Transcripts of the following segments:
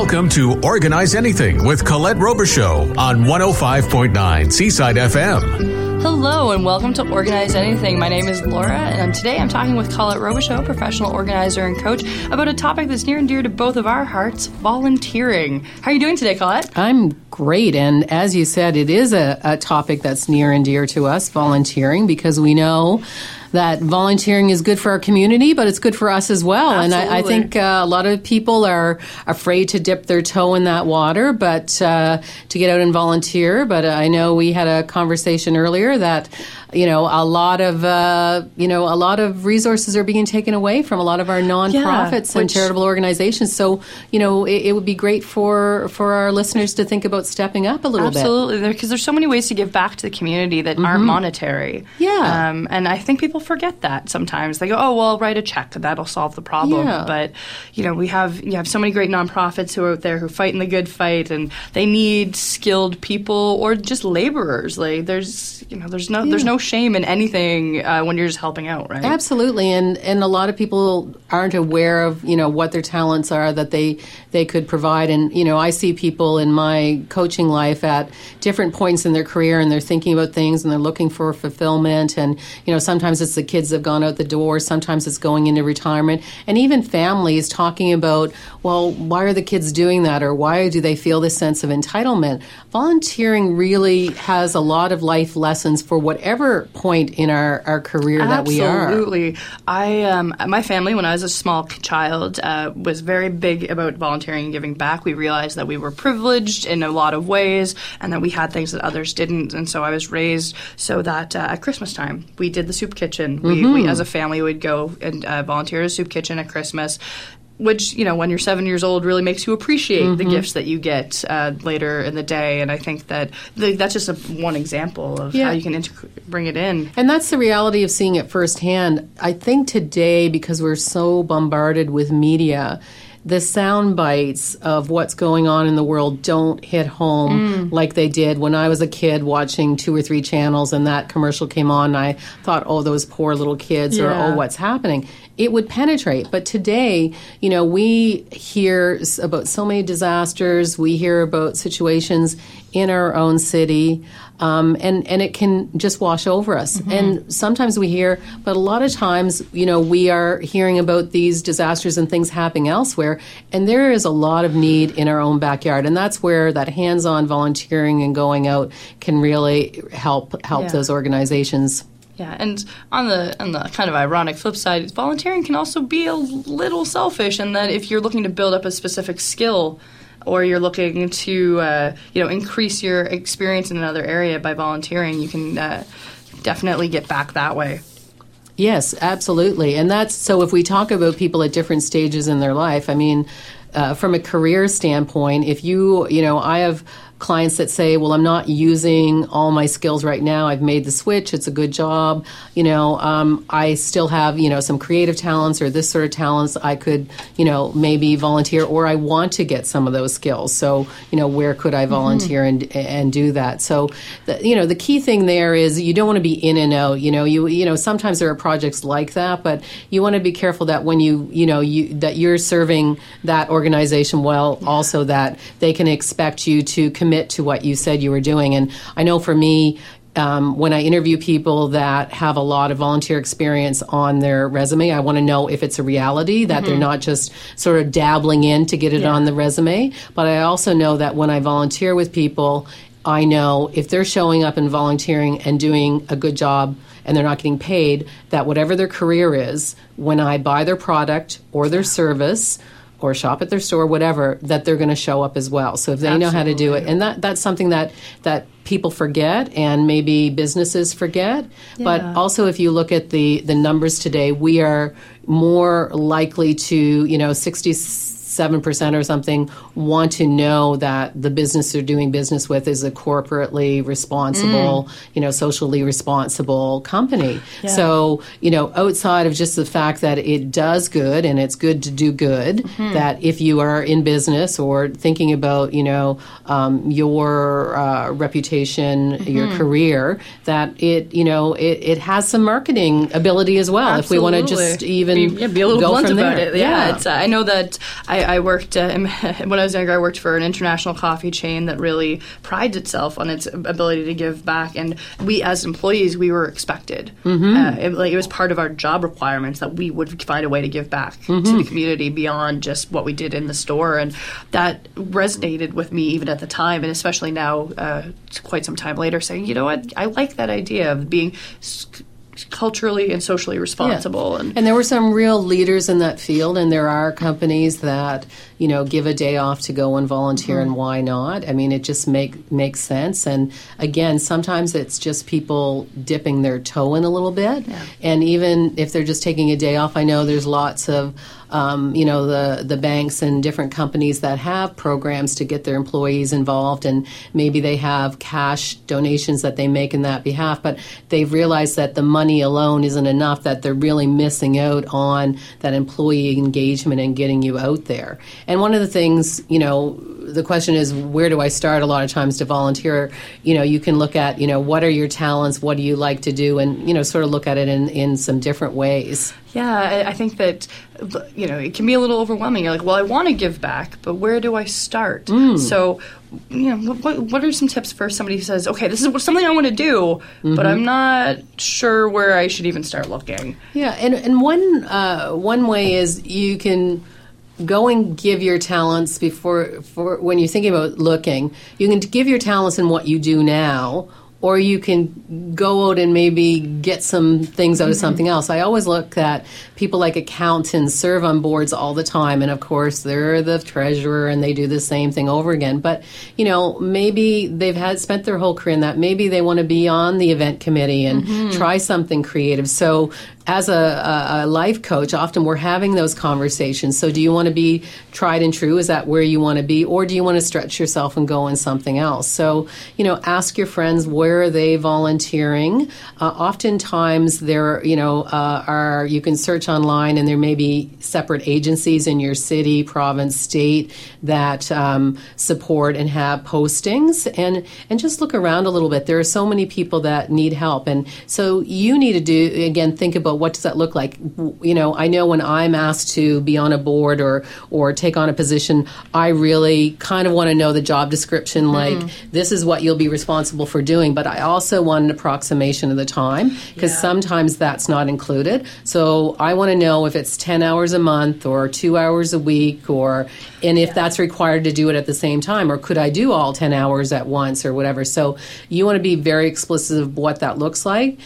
Welcome to Organize Anything with Colette Robichaux on 105.9 Seaside FM. Hello and welcome to Organize Anything. My name is Laura, and today I'm talking with Colette Robichaux, professional organizer and coach, about a topic that's near and dear to both of our hearts: volunteering. How are you doing today, Colette? I'm great, and as you said, it is a, a topic that's near and dear to us: volunteering, because we know that volunteering is good for our community, but it's good for us as well. Absolutely. And I, I think uh, a lot of people are afraid to dip their toe in that water, but uh, to get out and volunteer. But I know we had a conversation earlier that you know a lot of uh, you know a lot of resources are being taken away from a lot of our nonprofits Yeah, and charitable organizations. So you know it, it would be great for for our listeners to think about stepping up a little bit. Absolutely, because there's so many ways to give back to the community that aren't monetary. Mm-hmm. Yeah. um, and I think people forget that sometimes. They go, "Oh, well, I'll write a check; that'll solve the problem." Yeah. But you know, we have you have so many great nonprofits who are out there who fight in the good fight, and they need skilled people or just laborers. Like there's you know, there's no there's no shame in anything uh, when you're just helping out, right? Absolutely, and and a lot of people aren't aware of you know what their talents are that they they could provide, and you know I see people in my coaching life at different points in their career, and they're thinking about things, and they're looking for fulfillment, and you know sometimes it's the kids that have gone out the door, sometimes it's going into retirement, and even families talking about well why are the kids doing that, or why do they feel this sense of entitlement? Volunteering really has a lot of life lessons for whatever point in our our career that we are. Absolutely. I um, my family when I was a small child uh, was very big about volunteering and giving back. We realized that we were privileged in a lot of ways, and that we had things that others didn't. And so I was raised so that uh, at Christmas time we did the soup kitchen. We, we as a family would go and uh, volunteer at a soup kitchen at Christmas. Which you know, when you're seven years old, really makes you appreciate the gifts that you get uh, later in the day, and I think that the, that's just a, one example of Yeah. how you can integ- bring it in. And that's the reality of seeing it firsthand. I think today, because we're so bombarded with media, the sound bites of what's going on in the world don't hit home like they did when I was a kid watching two or three channels and that commercial came on and I thought, oh, those poor little kids, or oh, what's happening? It would penetrate. But today, you know, we hear about so many disasters, we hear about situations in our own city. Um, and and it can just wash over us. And sometimes we hear, but a lot of times, you know, we are hearing about these disasters and things happening elsewhere. And there is a lot of need in our own backyard, and that's where that hands-on volunteering and going out can really help help Yeah. those organizations. Yeah, and on the on the kind of ironic flip side, volunteering can also be a little selfish in that if you're looking to build up a specific skill, or you're looking to uh, you know increase your experience in another area by volunteering, you can uh, definitely get back that way. Yes, absolutely. And that's so if we talk about people at different stages in their life, I mean, uh, from a career standpoint, if you, you know, I have clients that say, well, I'm not using all my skills right now. I've made the switch. It's a good job. You know, um, I still have, you know, some creative talents or this sort of talents. I could, you know, maybe volunteer or I want to get some of those skills. So, you know, where could I volunteer and, and do that? So, the, you know, the key thing there is you don't want to be in and out. You know, you, you know, sometimes there are projects like that, but you want to be careful that when you, you know, you, that you're serving that organization well, also that they can expect you to commit to what you said you were doing. And I know for me, um, when I interview people that have a lot of volunteer experience on their resume, I want to know if it's a reality that they're not just sort of dabbling in to get it on the resume. But I also know that when I volunteer with people, I know if they're showing up and volunteering and doing a good job and they're not getting paid, that whatever their career is, when I buy their product or their service, or shop at their store, whatever, that they're going to show up as well. So if they know how to do it, and that that's something that that people forget, and maybe businesses forget. But also, if you look at the the numbers today, we are more likely to, you know, sixty seven percent or something want to know that the business they're doing business with is a corporately responsible, you know, socially responsible company. So, you know, outside of just the fact that it does good and it's good to do good, that if you are in business or thinking about, you know, um, your uh, reputation, your career, that it, you know, it, it has some marketing ability as well. If we want to just Absolutely. even be, yeah, be a little go blunt about there. it. Yeah, It's, uh, I know that I I, I worked uh, when I was younger. I worked for an international coffee chain that really prides itself on its ability to give back, and we as employees we were expected. Mm-hmm. Uh, it, like, it was part of our job requirements that we would find a way to give back mm-hmm. to the community beyond just what we did in the store, and that resonated with me even at the time, and especially now, uh, quite some time later, saying, you know what, I like that idea of being culturally and socially responsible. Yeah. And, and there were some real leaders in that field, and there are companies that you know give a day off to go and volunteer, mm-hmm. and why not? I mean, it just make makes sense. And again, sometimes it's just people dipping their toe in a little bit, yeah. and even if they're just taking a day off, I know there's lots of um, you know the the banks and different companies that have programs to get their employees involved, and maybe they have cash donations that they make in that behalf, but they've realized that the money alone isn't enough; that they're really missing out on that employee engagement and getting you out there. And one of the things, you know, the question is where do I start? A lot of times to volunteer, you know, you can look at, you know, what are your talents, what do you like to do, and you know, sort of look at it in in some different ways. Yeah, I think that you know it can be a little overwhelming. You're like, well, I want to give back, but where do I start? Mm. So, you know, what, what are some tips for somebody who says, okay, this is something I want to do, mm-hmm. but I'm not sure where I should even start looking? Yeah, and and one uh, one way is you can go and give your talents before for when you're thinking about looking you can give your talents in what you do now or you can go out and maybe get some things out of mm-hmm. something else. I always look at people like accountants serve on boards all the time, and of course they're the treasurer and they do the same thing over again. But you know, maybe they've had spent their whole career in that. Maybe they want to be on the event committee and mm-hmm. try something creative. So as a, a, a, life coach, often we're having those conversations. So, do you want to be tried and true? Is that where you want to be? Or do you want to stretch yourself and go in something else? So, you know, ask your friends where are they volunteering. Uh, oftentimes, there, you know, uh, are you can search online, and there may be separate agencies in your city, province, state that um, support and have postings, and and just look around a little bit. There are so many people that need help, and so you need to do again think about what does that look like? You know, I know when I'm asked to be on a board or or take on a position, I really kind of want to know the job description. Mm-hmm. Like this is what you'll be responsible for doing, but I also want an approximation of the time because yeah. sometimes that's not included. So I want to know if it's ten hours a month or two hours a week, or and if yeah. that's required to do it at the same time, or could I do all ten hours at once or whatever. So you want to be very explicit of what that looks like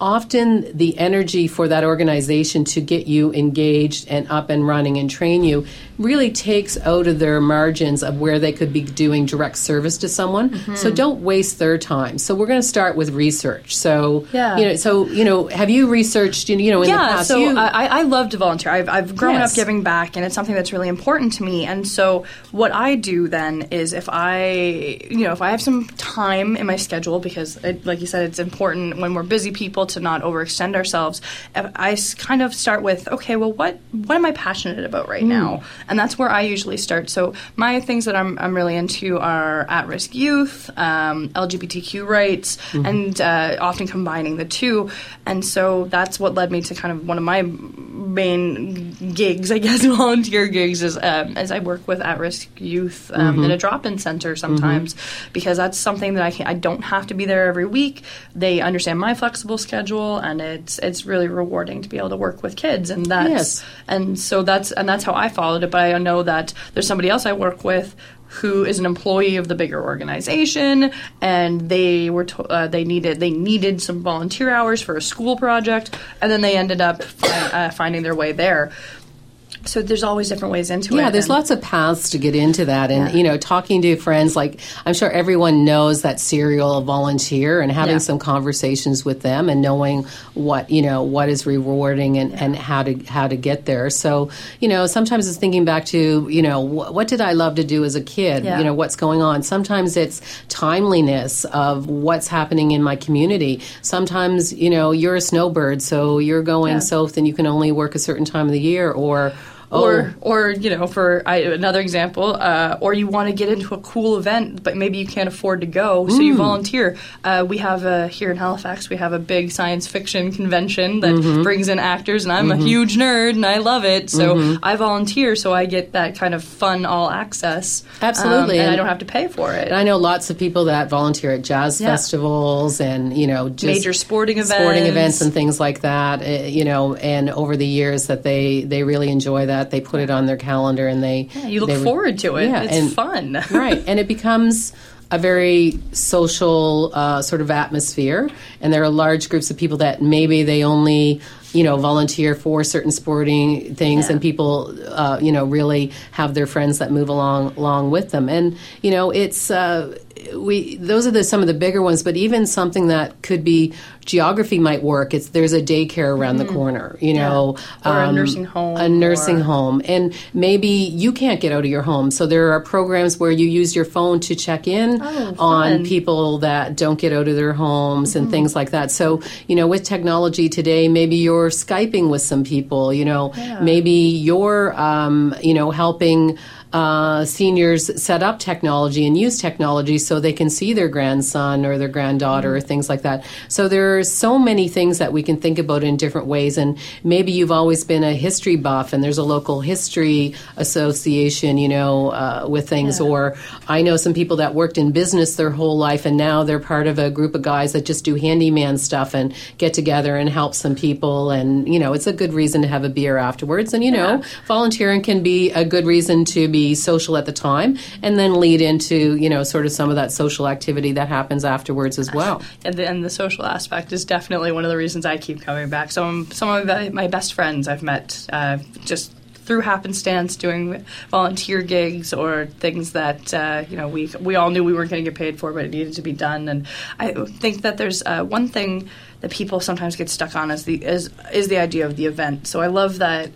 often the energy for that organization to get you engaged and up and running and train you really takes out of their margins of where they could be doing direct service to someone. Mm-hmm. So don't waste their time. So we're going to start with research. So yeah. you know, so you know, have you researched? You know, in yeah, the past, so you, I, I love to volunteer. I've, I've grown yes. up giving back, and it's something that's really important to me. And so what I do then is if I, you know, if I have some time in my schedule, because it, like you said, it's important when we're busy people to not overextend ourselves. I kind of start with, okay, well, what what am I passionate about right mm. now? and that's where I usually start. So my things that I'm, I'm really into are at-risk youth, um, LGBTQ rights, mm-hmm. and uh, often combining the two. And so that's what led me to kind of one of my main gigs, I guess, volunteer gigs, is um, as I work with at-risk youth um, mm-hmm. in a drop-in center sometimes, mm-hmm. because that's something that I can I don't have to be there every week. They understand my flexible schedule, and it's it's really rewarding to be able to work with kids, and that's yes. and so that's and that's how I followed it. But I know that there's somebody else I work with who is an employee of the bigger organization, and they were to- uh, they needed they needed some volunteer hours for a school project, and then they ended up uh, finding their way there so there's always different ways into yeah, it. Yeah, there's lots of paths to get into that, and yeah. you know, talking to friends. Like I'm sure everyone knows that serial volunteer, and having yeah. some conversations with them, and knowing what you know what is rewarding and, and how to how to get there. So you know, sometimes it's thinking back to you know wh- what did I love to do as a kid? You know, what's going on. Sometimes it's timeliness of what's happening in my community. Sometimes you know you're a snowbird, so you're going south, and you can only work a certain time of the year, or or or you know for I, another example uh, or you want to get into a cool event but maybe you can't afford to go so you volunteer uh, we have a here in halifax we have a big science fiction convention that brings in actors and i'm a huge nerd and i love it so i volunteer so i get that kind of fun all access um, Absolutely. and i don't have to pay for it And I know lots of people that volunteer at jazz Yeah. festivals and you know just Major sporting events, sporting events. events and things like that. uh, You know, and over the years that they they really enjoy that. They put it on their calendar and they Yeah, you look they- forward to it Yeah, it's and- fun right, and it becomes a very social uh, sort of atmosphere. And there are large groups of people that maybe they only, you know, volunteer for certain sporting things, Yeah. and people, uh, you know, really have their friends that move along along with them. And you know, it's. Uh, we those are the some of the bigger ones, but even something that could be geography might work. It's there's a daycare around the corner, you know, Mm-hmm. Or a nursing home a nursing or- home, and maybe you can't get out of your home. So there are programs where you use your phone to check in Oh, on people that don't get out of their homes and things like that. So you know, with technology today, maybe you're skyping with some people. You know, maybe you're um, you know helping. Uh, seniors set up technology and use technology so they can see their grandson or their granddaughter or things like that. So there are so many things that we can think about in different ways. And maybe you've always been a history buff and there's a local history association, you know, uh, with things. Or I know some people that worked in business their whole life and now they're part of a group of guys that just do handyman stuff and get together and help some people. And, you know, it's a good reason to have a beer afterwards. And, you know, volunteering can be a good reason to be social at the time and then lead into, you know, sort of some of that social activity that happens afterwards as well. and the, and the social aspect is definitely one of the reasons I keep coming back. Some some of my, my best friends I've met uh, just through happenstance doing volunteer gigs or things that uh, you know we we all knew we weren't going to get paid for, but it needed to be done. And I think that there's uh, one thing that people sometimes get stuck on is the is is the idea of the event. So I love that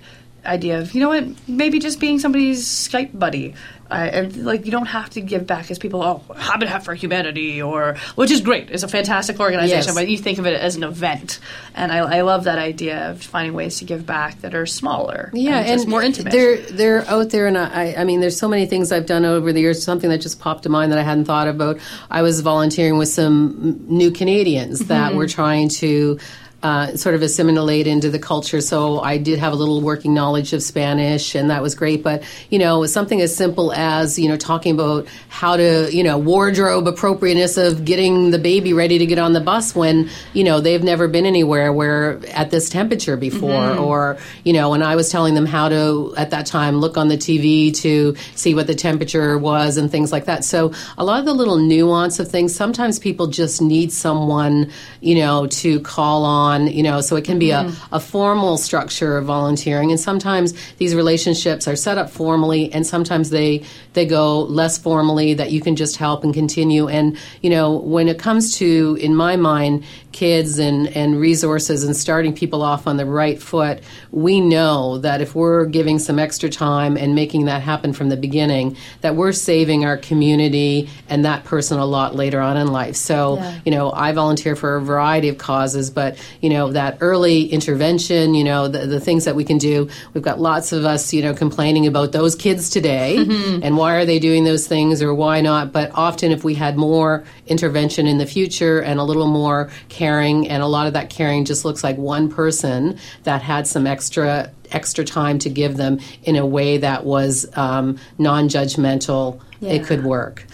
idea of you know what maybe just being somebody's Skype buddy. Uh, and like you don't have to give back as people oh Habitat for Humanity or which is great it's a fantastic organization Yes. but you think of it as an event and I, I love that idea of finding ways to give back that are smaller Yeah, and, just more intimate They're they're out there, and I, I mean, there's so many things I've done over the years. Something that just popped to mind that I hadn't thought about. I was volunteering with some new Canadians that Mm-hmm. were trying to. Uh, sort of assimilate into the culture, so I did have a little working knowledge of Spanish, and that was great. But you know, something as simple as you know talking about how to you know wardrobe appropriateness of getting the baby ready to get on the bus when you know they've never been anywhere where at this temperature before, Mm-hmm. or you know, when I was telling them how to at that time look on the TV to see what the temperature was and things like that. So a lot of the little nuance of things. Sometimes people just need someone you know to call on. You know, so it can be a, mm-hmm. a formal structure of volunteering, and sometimes these relationships are set up formally, and sometimes they they go less formally that you can just help and continue. And you know, when it comes to, in my mind, kids and and resources and starting people off on the right foot, we know that if we're giving some extra time and making that happen from the beginning, that we're saving our community and that person a lot later on in life. So, Yeah. you know, I volunteer for a variety of causes, but you know, that early intervention, you know, the, the things that we can do. We've got lots of us, you know, complaining about those kids today mm-hmm. and why are they doing those things or why not. But often, if we had more intervention in the future and a little more caring, and a lot of that caring just looks like one person that had some extra extra time to give them in a way that was um, non-judgmental, Yeah. it could work.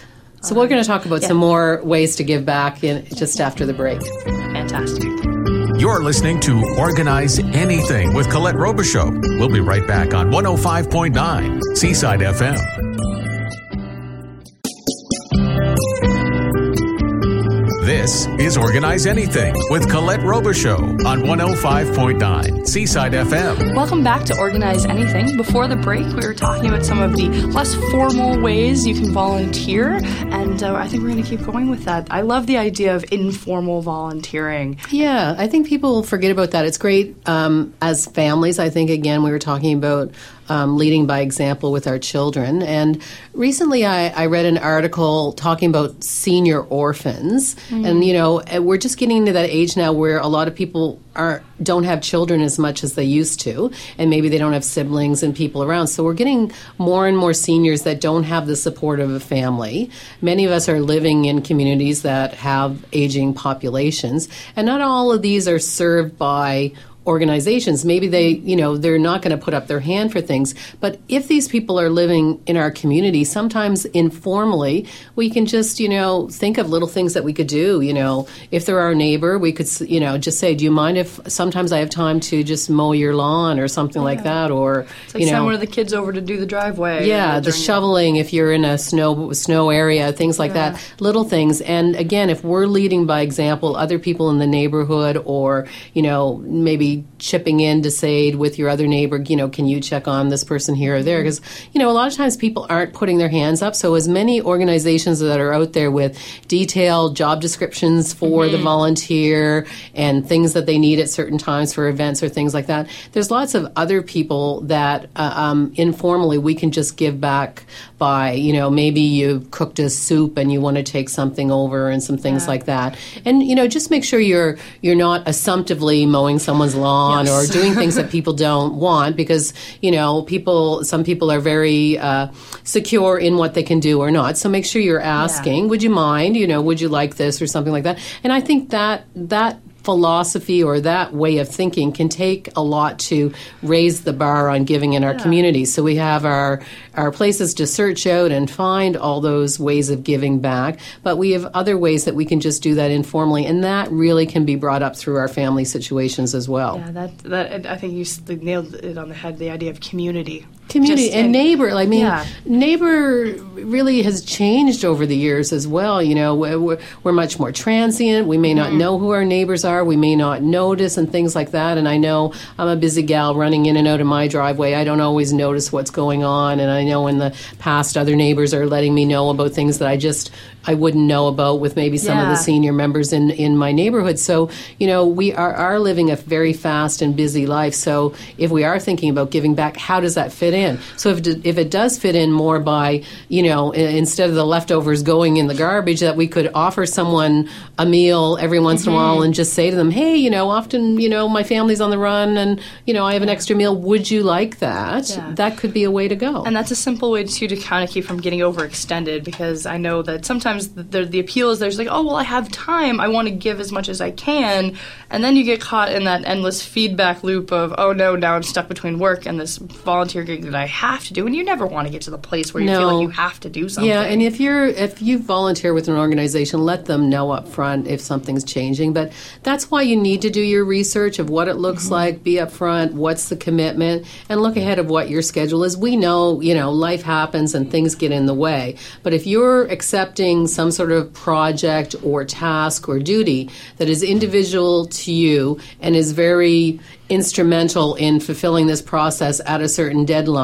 So we're going to talk about some more ways to give back in, just after the break. fantastic You're listening to Organize Anything with Colette Robichaux. We'll be right back on 105.9 Seaside FM. This is Organize Anything with Colette Robichaux on 105.9 Seaside FM. Welcome back to Organize Anything. Before the break, we were talking about some of the less formal ways you can volunteer, and uh, I think we're going to keep going with that. I love the idea of informal volunteering. Yeah, I think people forget about that. It's great um, as families. I think again we were talking about um, leading by example with our children. And recently, I, I read an article talking about senior orphans, mm. and you know, we're just getting into that age now where a lot of people are don't have children as much as they used to, and maybe they don't have siblings and people around. So we're getting more and more seniors that don't have the support of a family. Many of us are living in communities that have aging populations, and not all of these are served by organizations. Maybe they you know they're not going to put up their hand for things. But if these people are living in our community sometimes informally we can just you know think of little things that we could do you know. If they're our neighbor we could you know just say do you mind if sometimes i have time to just mow your lawn or something yeah. like that? Or like you know send one of the kids over to do the driveway yeah the shoveling if you're in a snow snow area things like yeah. that little things. And again if we're leading by example other people in the neighborhood or you know maybe mean, chipping in to say with your other neighbor, you know, can you check on this person here or there? Because, mm-hmm. you know, a lot of times people aren't putting their hands up. So, as many organizations that are out there with detailed job descriptions for mm-hmm. the volunteer and things that they need at certain times for events or things like that, there's lots of other people that uh, um, informally we can just give back by, you know, maybe you cooked a soup and you want to take something over and some things yeah. like that. And, you know, just make sure you're you're not assumptively mowing someone's lawn yes. or doing things that people don't want because, you know, people some people are very uh, secure in what they can do or not. So make sure you're asking, yeah. would you mind, you know, would you like this or something like that. And I think that that philosophy or that way of thinking can take a lot to raise the bar on giving in our yeah. communities. So we have our our places to search out and find all those ways of giving back, but we have other ways that we can just do that informally, and that really can be brought up through our family situations as well. Yeah, that that I think you nailed it on the head. The idea of community community Just, and, and, neighbor i mean yeah. neighbor really has changed over the years as well you know we're, we're much more transient we may not mm-hmm. know who our neighbors are we may not notice and things like that and i know i'm a busy gal running in and out of my driveway i don't always notice what's going on and i know in the past other neighbors are letting me know about things that i just I wouldn't know about with maybe some yeah. of the senior members in, in my neighborhood. So, you know, we are, are living a very fast and busy life. So, if we are thinking about giving back, how does that fit in? So, if, if it does fit in more by, you know, instead of the leftovers going in the garbage, that we could offer someone a meal every once mm-hmm. in a while mm-hmm. and just say to them, hey, you know, often, you know, my family's on the run and, you know, I have an extra meal. Would you like that? Yeah. That could be a way to go. And that's a simple way, too, to kind of keep from getting overextended because I know that sometimes sometimes the, the appeal is there's like, oh, well, I have time. I want to give as much as I can. And then you get caught in that endless feedback loop of, oh, no, now I'm stuck between work and this volunteer gig that I have to do. And you never want to get to the place where you no. feel like you have to do something. Yeah, and if you're if you volunteer with an organization, let them know up front if something's changing. But that's why you need to do your research of what it looks mm-hmm. like, be upfront, what's the commitment, and look ahead of what your schedule is. We know, you know, life happens and things get in the way. But if you're accepting some sort of project or task or duty that is individual to you and is very instrumental in fulfilling this process at a certain deadline,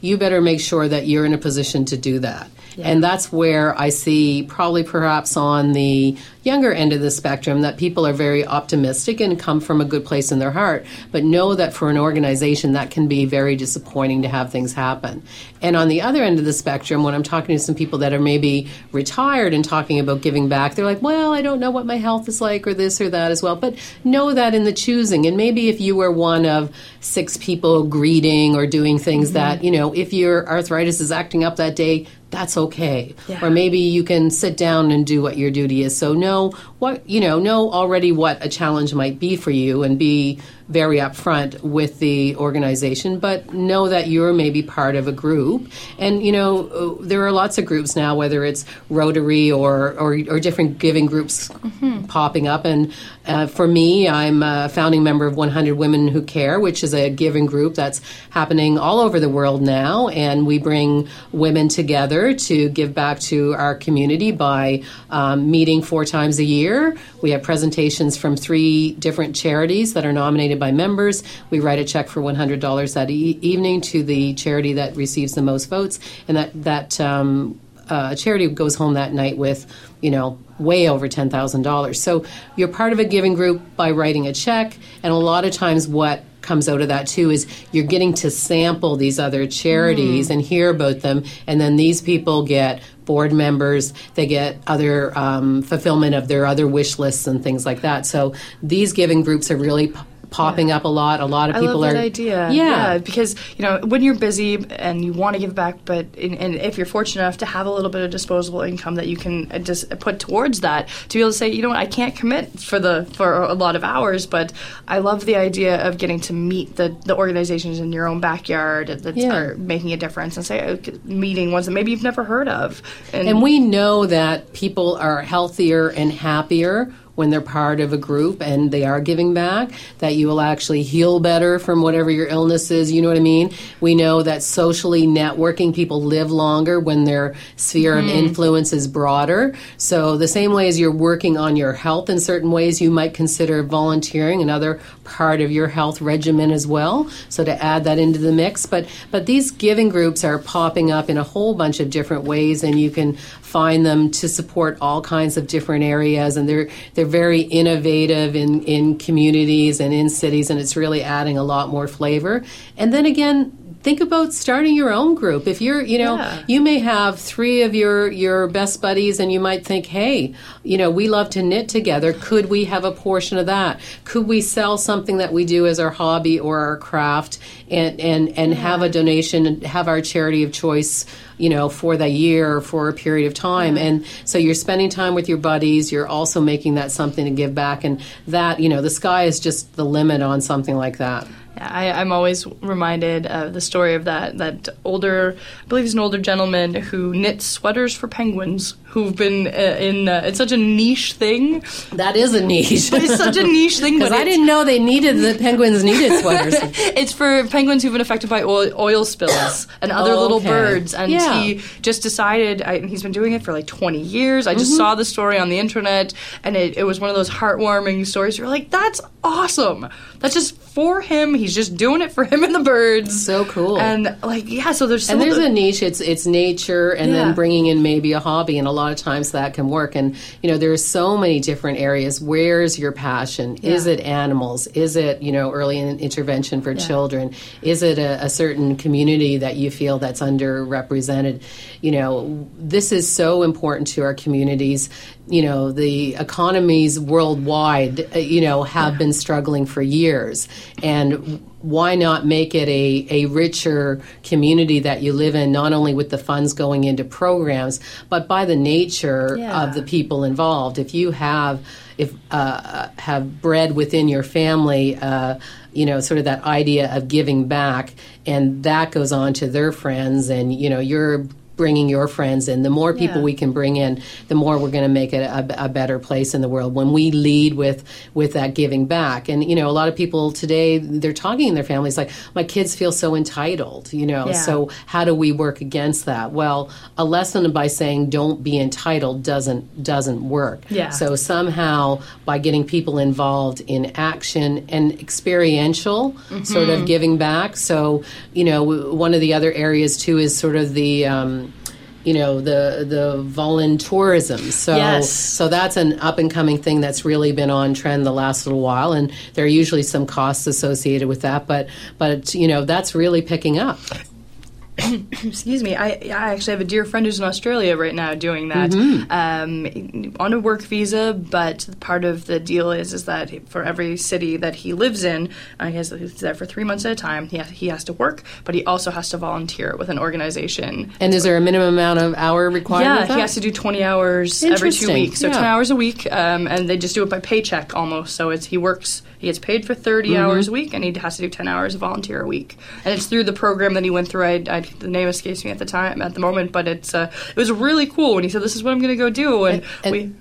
you better make sure that you're in a position to do that. Yeah. And that's where I see probably perhaps on the younger end of the spectrum that people are very optimistic and come from a good place in their heart, but know that for an organization that can be very disappointing to have things happen. And on the other end of the spectrum, when I'm talking to some people that are maybe retired and talking about giving back, they're like, well, I don't know what my health is like or this or that as well. But know that in the choosing. And maybe if you were one of six people greeting or doing things mm-hmm. that, you know, if your arthritis is acting up that day, that's okay. Yeah. Or maybe you can sit down and do what your duty is. So know what you know, know already what a challenge might be for you and be very upfront with the organization, but know that you're maybe part of a group. And you know, uh, there are lots of groups now, whether it's Rotary or or, or different giving groups mm-hmm. popping up. And uh, for me, I'm a founding member of 100 Women Who Care, which is a giving group that's happening all over the world now, and we bring women together to give back to our community by um, meeting four times a year. We have presentations from three different charities that are nominated by members. We write a check for $100 that e- evening to the charity that receives the most votes, and that that um, uh, charity goes home that night with, you know, way over $10,000. So you're part of a giving group by writing a check, and a lot of times what comes out of that too is you're getting to sample these other charities and hear about them, and then these people get board members, they get other um, fulfillment of their other wish lists and things like that. So these giving groups are really p- popping up a lot. A lot of I people love are that idea. Yeah. because you know when you're busy and you want to give back, but in, and if you're fortunate enough to have a little bit of disposable income that you can uh, just put towards that, to be able to say, you know what, I can't commit for the for a lot of hours, but I love the idea of getting to meet the the organizations in your own backyard that Yeah. are making a difference, and say uh, meeting ones that maybe you've never heard of, And we know that people are healthier and happier when they're part of a group and they are giving back, that you will actually heal better from whatever your illness is. You know what I mean? We know that socially networking, people live longer when their sphere of mm-hmm. influence is broader. So, the same way as you're working on your health in certain ways, you might consider volunteering another part of your health regimen as well. So, to add that into the mix. But, but these giving groups are popping up in a whole bunch of different ways, and you can find them to support all kinds of different areas. And they're, they're very innovative in, in communities and in cities, and it's really adding a lot more flavor. And then again, think about starting your own group if you're you know Yeah. you may have three of your your best buddies and you might think hey you know we love to knit together. Could we have a portion of that? Could we sell something that we do as our hobby or our craft and and and have a donation and have our charity of choice you know for the year or for a period of time? And so you're spending time with your buddies. You're also making that something to give back. And that you know the sky is just the limit on something like that. Yeah, I, I'm always reminded of the story of that that older, I believe he's an older gentleman who knits sweaters for penguins who've been uh, in. Uh, it's such a niche thing. that is a niche But it's such a niche thing. Because but I didn't know they needed the penguins needed sweaters. It's for penguins who've been affected by oil, oil spills and other little birds. And Yeah. he just decided, I, and he's been doing it for like 20 years. I just Mm-hmm. saw the story on the internet, and it, it was one of those heartwarming stories. You're like, that's awesome. That's just for him. He's just doing it for him and the birds. So cool. And like, yeah, so there's and there's a niche. It's it's nature, and Yeah. then bringing in maybe a hobby, and a lot of times that can work. And you know, there's so many different areas. Where's your passion? Is it animals? Is it you know early intervention for children? Is it a, a certain community that you feel that's underrepresented? You know, this is so important to our communities. You know, the economies worldwide, uh, you know, have been struggling for years, and why not make it a, a richer community that you live in, not only with the funds going into programs, but by the nature Yeah. of the people involved. If you have if uh, have bred within your family, uh, you know, sort of that idea of giving back, and that goes on to their friends, and you know, you're bringing your friends in. The more people Yeah. we can bring in, the more we're going to make it a, a better place in the world. When we lead with with that giving back, and you know, a lot of people today they're talking in their families like, my kids feel so entitled. You know, Yeah. so how do we work against that? Well, a lesson by saying don't be entitled doesn't doesn't work. Yeah. So somehow by getting people involved in action and experiential sort Mm-hmm. of giving back. So you know, one of the other areas too is sort of the. Um, you know the the voluntourism. So Yes. so that's an up and coming thing that's really been on trend the last little while, and there are usually some costs associated with that. But but you know that's really picking up. excuse me. I, I actually have a dear friend who's in Australia right now doing that Mm-hmm. um, on a work visa. But part of the deal is is that for every city that he lives in, uh, he has he's there for three months at a time. He has, he has to work, but he also has to volunteer with an organization. And is there a minimum amount of hour required? Yeah, he has to do 20 hours every two weeks. So yeah. 10 hours a week, um, and they just do it by paycheck almost. So it's he works, he gets paid for 30 Mm-hmm. hours a week, and he has to do 10 hours of volunteer a week. And it's through the program that he went through. I, I, the name escapes me at the time, at the moment, but it's uh, it was really cool when he said, "This is what I'm going to go do," and, and- we.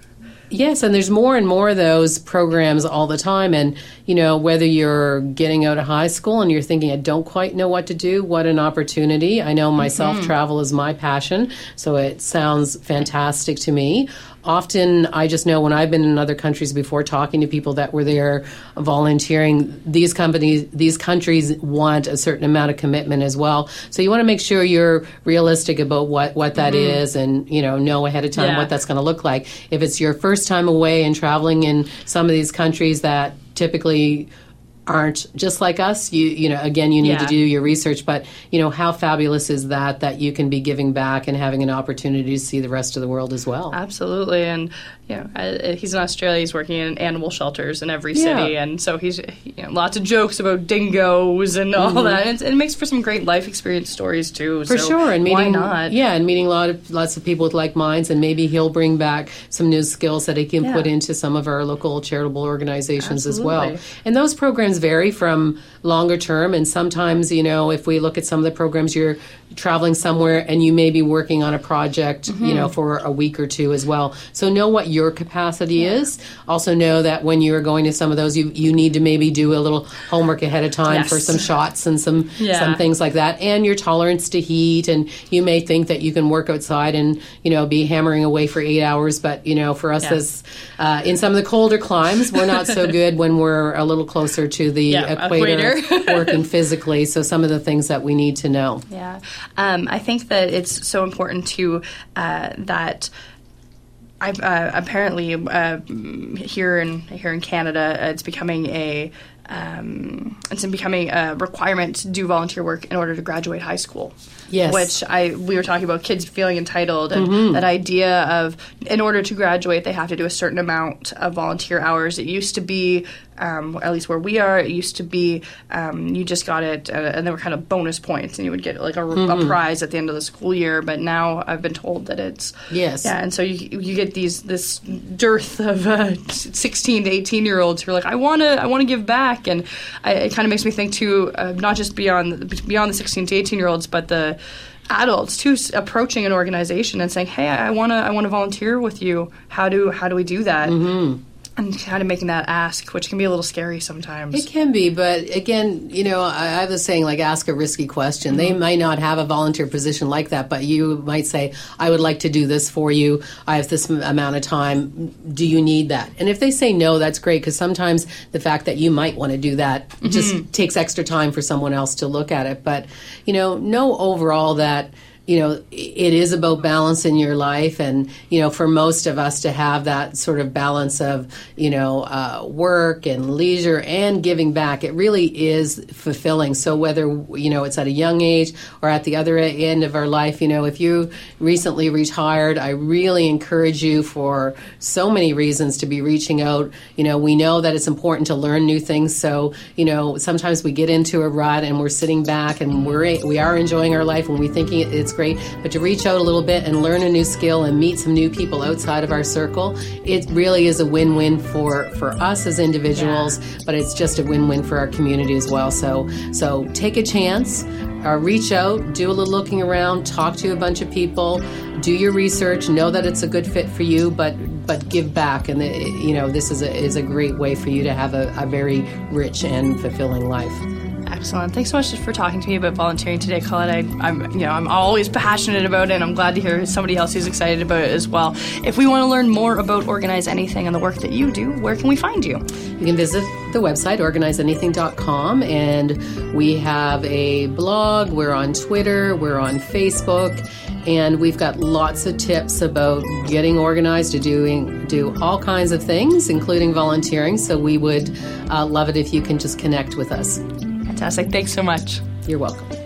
Yes, and there's more and more of those programs all the time. And, you know, whether you're getting out of high school and you're thinking, I don't quite know what to do, what an opportunity. I know myself, travel is my passion, so it sounds fantastic to me. Often, I just know when I've been in other countries before talking to people that were there volunteering, these companies, these countries want a certain amount of commitment as well. So you want to make sure you're realistic about what, what that mm-hmm. is and, you know, know ahead of time Yeah. what that's going to look like. If it's your first time away and traveling in some of these countries that typically aren't just like us you you know again you need Yeah. to do your research but you know how fabulous is that that you can be giving back and having an opportunity to see the rest of the world as well Absolutely, and you know, he's in Australia. He's working in animal shelters in every Yeah. city, and so he's you know, lots of jokes about dingoes and all that. And it makes for some great life experience stories too. Mm-hmm. for so sure and meeting why not? yeah and meeting a lot of lots of people with like minds and maybe he'll bring back some new skills that he can Yeah. put into some of our local charitable organizations as well and those programs vary from longer term and sometimes you know if we look at some of the programs you're traveling somewhere and you may be working on a project Mm-hmm. you know for a week or two as well so know what your capacity is also know that when you're going to some of those you you need to maybe do a little homework ahead of time Yes. for some shots and some Yeah. some things like that and your tolerance to heat and you may think that you can work outside and you know be hammering away for eight hours but you know for us Yeah. as uh, in some of the colder climes we're not so good when we're a little closer to the Yeah, equator, equator. working physically so some of the things that we need to know Yeah, um, I think that it's so important to uh, that. I uh, apparently uh, here in here in Canada, it's becoming a um, it's becoming a requirement to do volunteer work in order to graduate high school. Yes. which I we were talking about kids feeling entitled and that idea of in order to graduate they have to do a certain amount of volunteer hours. It used to be um, at least where we are, it used to be um, you just got it, uh, and there were kind of bonus points, and you would get like a, a prize at the end of the school year. But now I've been told that it's Yes. yeah, and so you you get these this dearth of uh, sixteen to eighteen year olds who are like, I want to I want to give back, and I, it kind of makes me think too, uh, not just beyond beyond the sixteen to eighteen year olds, but the adults too approaching an organization and saying, Hey, I want to I want to volunteer with you. How do how do we do that? Mm-hmm. And kind of making that ask, which can be a little scary sometimes. It can be, but again, you know, I, I was saying like ask a risky question. They mm-hmm. might not have a volunteer position like that, but you might say, "I would like to do this for you. I have this m- amount of time. Do you need that?" And if they say no, that's great because sometimes the fact that you might want to do that just mm-hmm. takes extra time for someone else to look at it. But you know, know overall that you know, it is about balance in your life. And, you know, for most of us to have that sort of balance of, you know, uh, work and leisure and giving back, it really is fulfilling. So whether, you know, it's at a young age or at the other end of our life, you know, if you recently retired, I really encourage you for so many reasons to be reaching out. You know, we know that it's important to learn new things. So, you know, sometimes we get into a rut and we're sitting back and we're, we are enjoying our life and we thinking it's great, but to reach out a little bit and learn a new skill and meet some new people outside of our circle, it really is a win-win for for us as individuals, but it's just a win-win for our community as well. So so take a chance, uh, reach out, do a little looking around, talk to a bunch of people, do your research, know that it's a good fit for you, but but give back, and the, you know this is a is a great way for you to have a, a very rich and fulfilling life. Excellent. Thanks so much for talking to me about volunteering today, Colette. I, I'm, you know, I'm always passionate about it, and I'm glad to hear somebody else who's excited about it as well. If we want to learn more about Organize Anything and the work that you do, where can we find you? You can visit the website, organizeanything.com, and we have a blog. We're on Twitter, we're on Facebook, and we've got lots of tips about getting organized to doing do all kinds of things, including volunteering. So we would uh, love it if you can just connect with us. Fantastic. Thanks so much. You're welcome.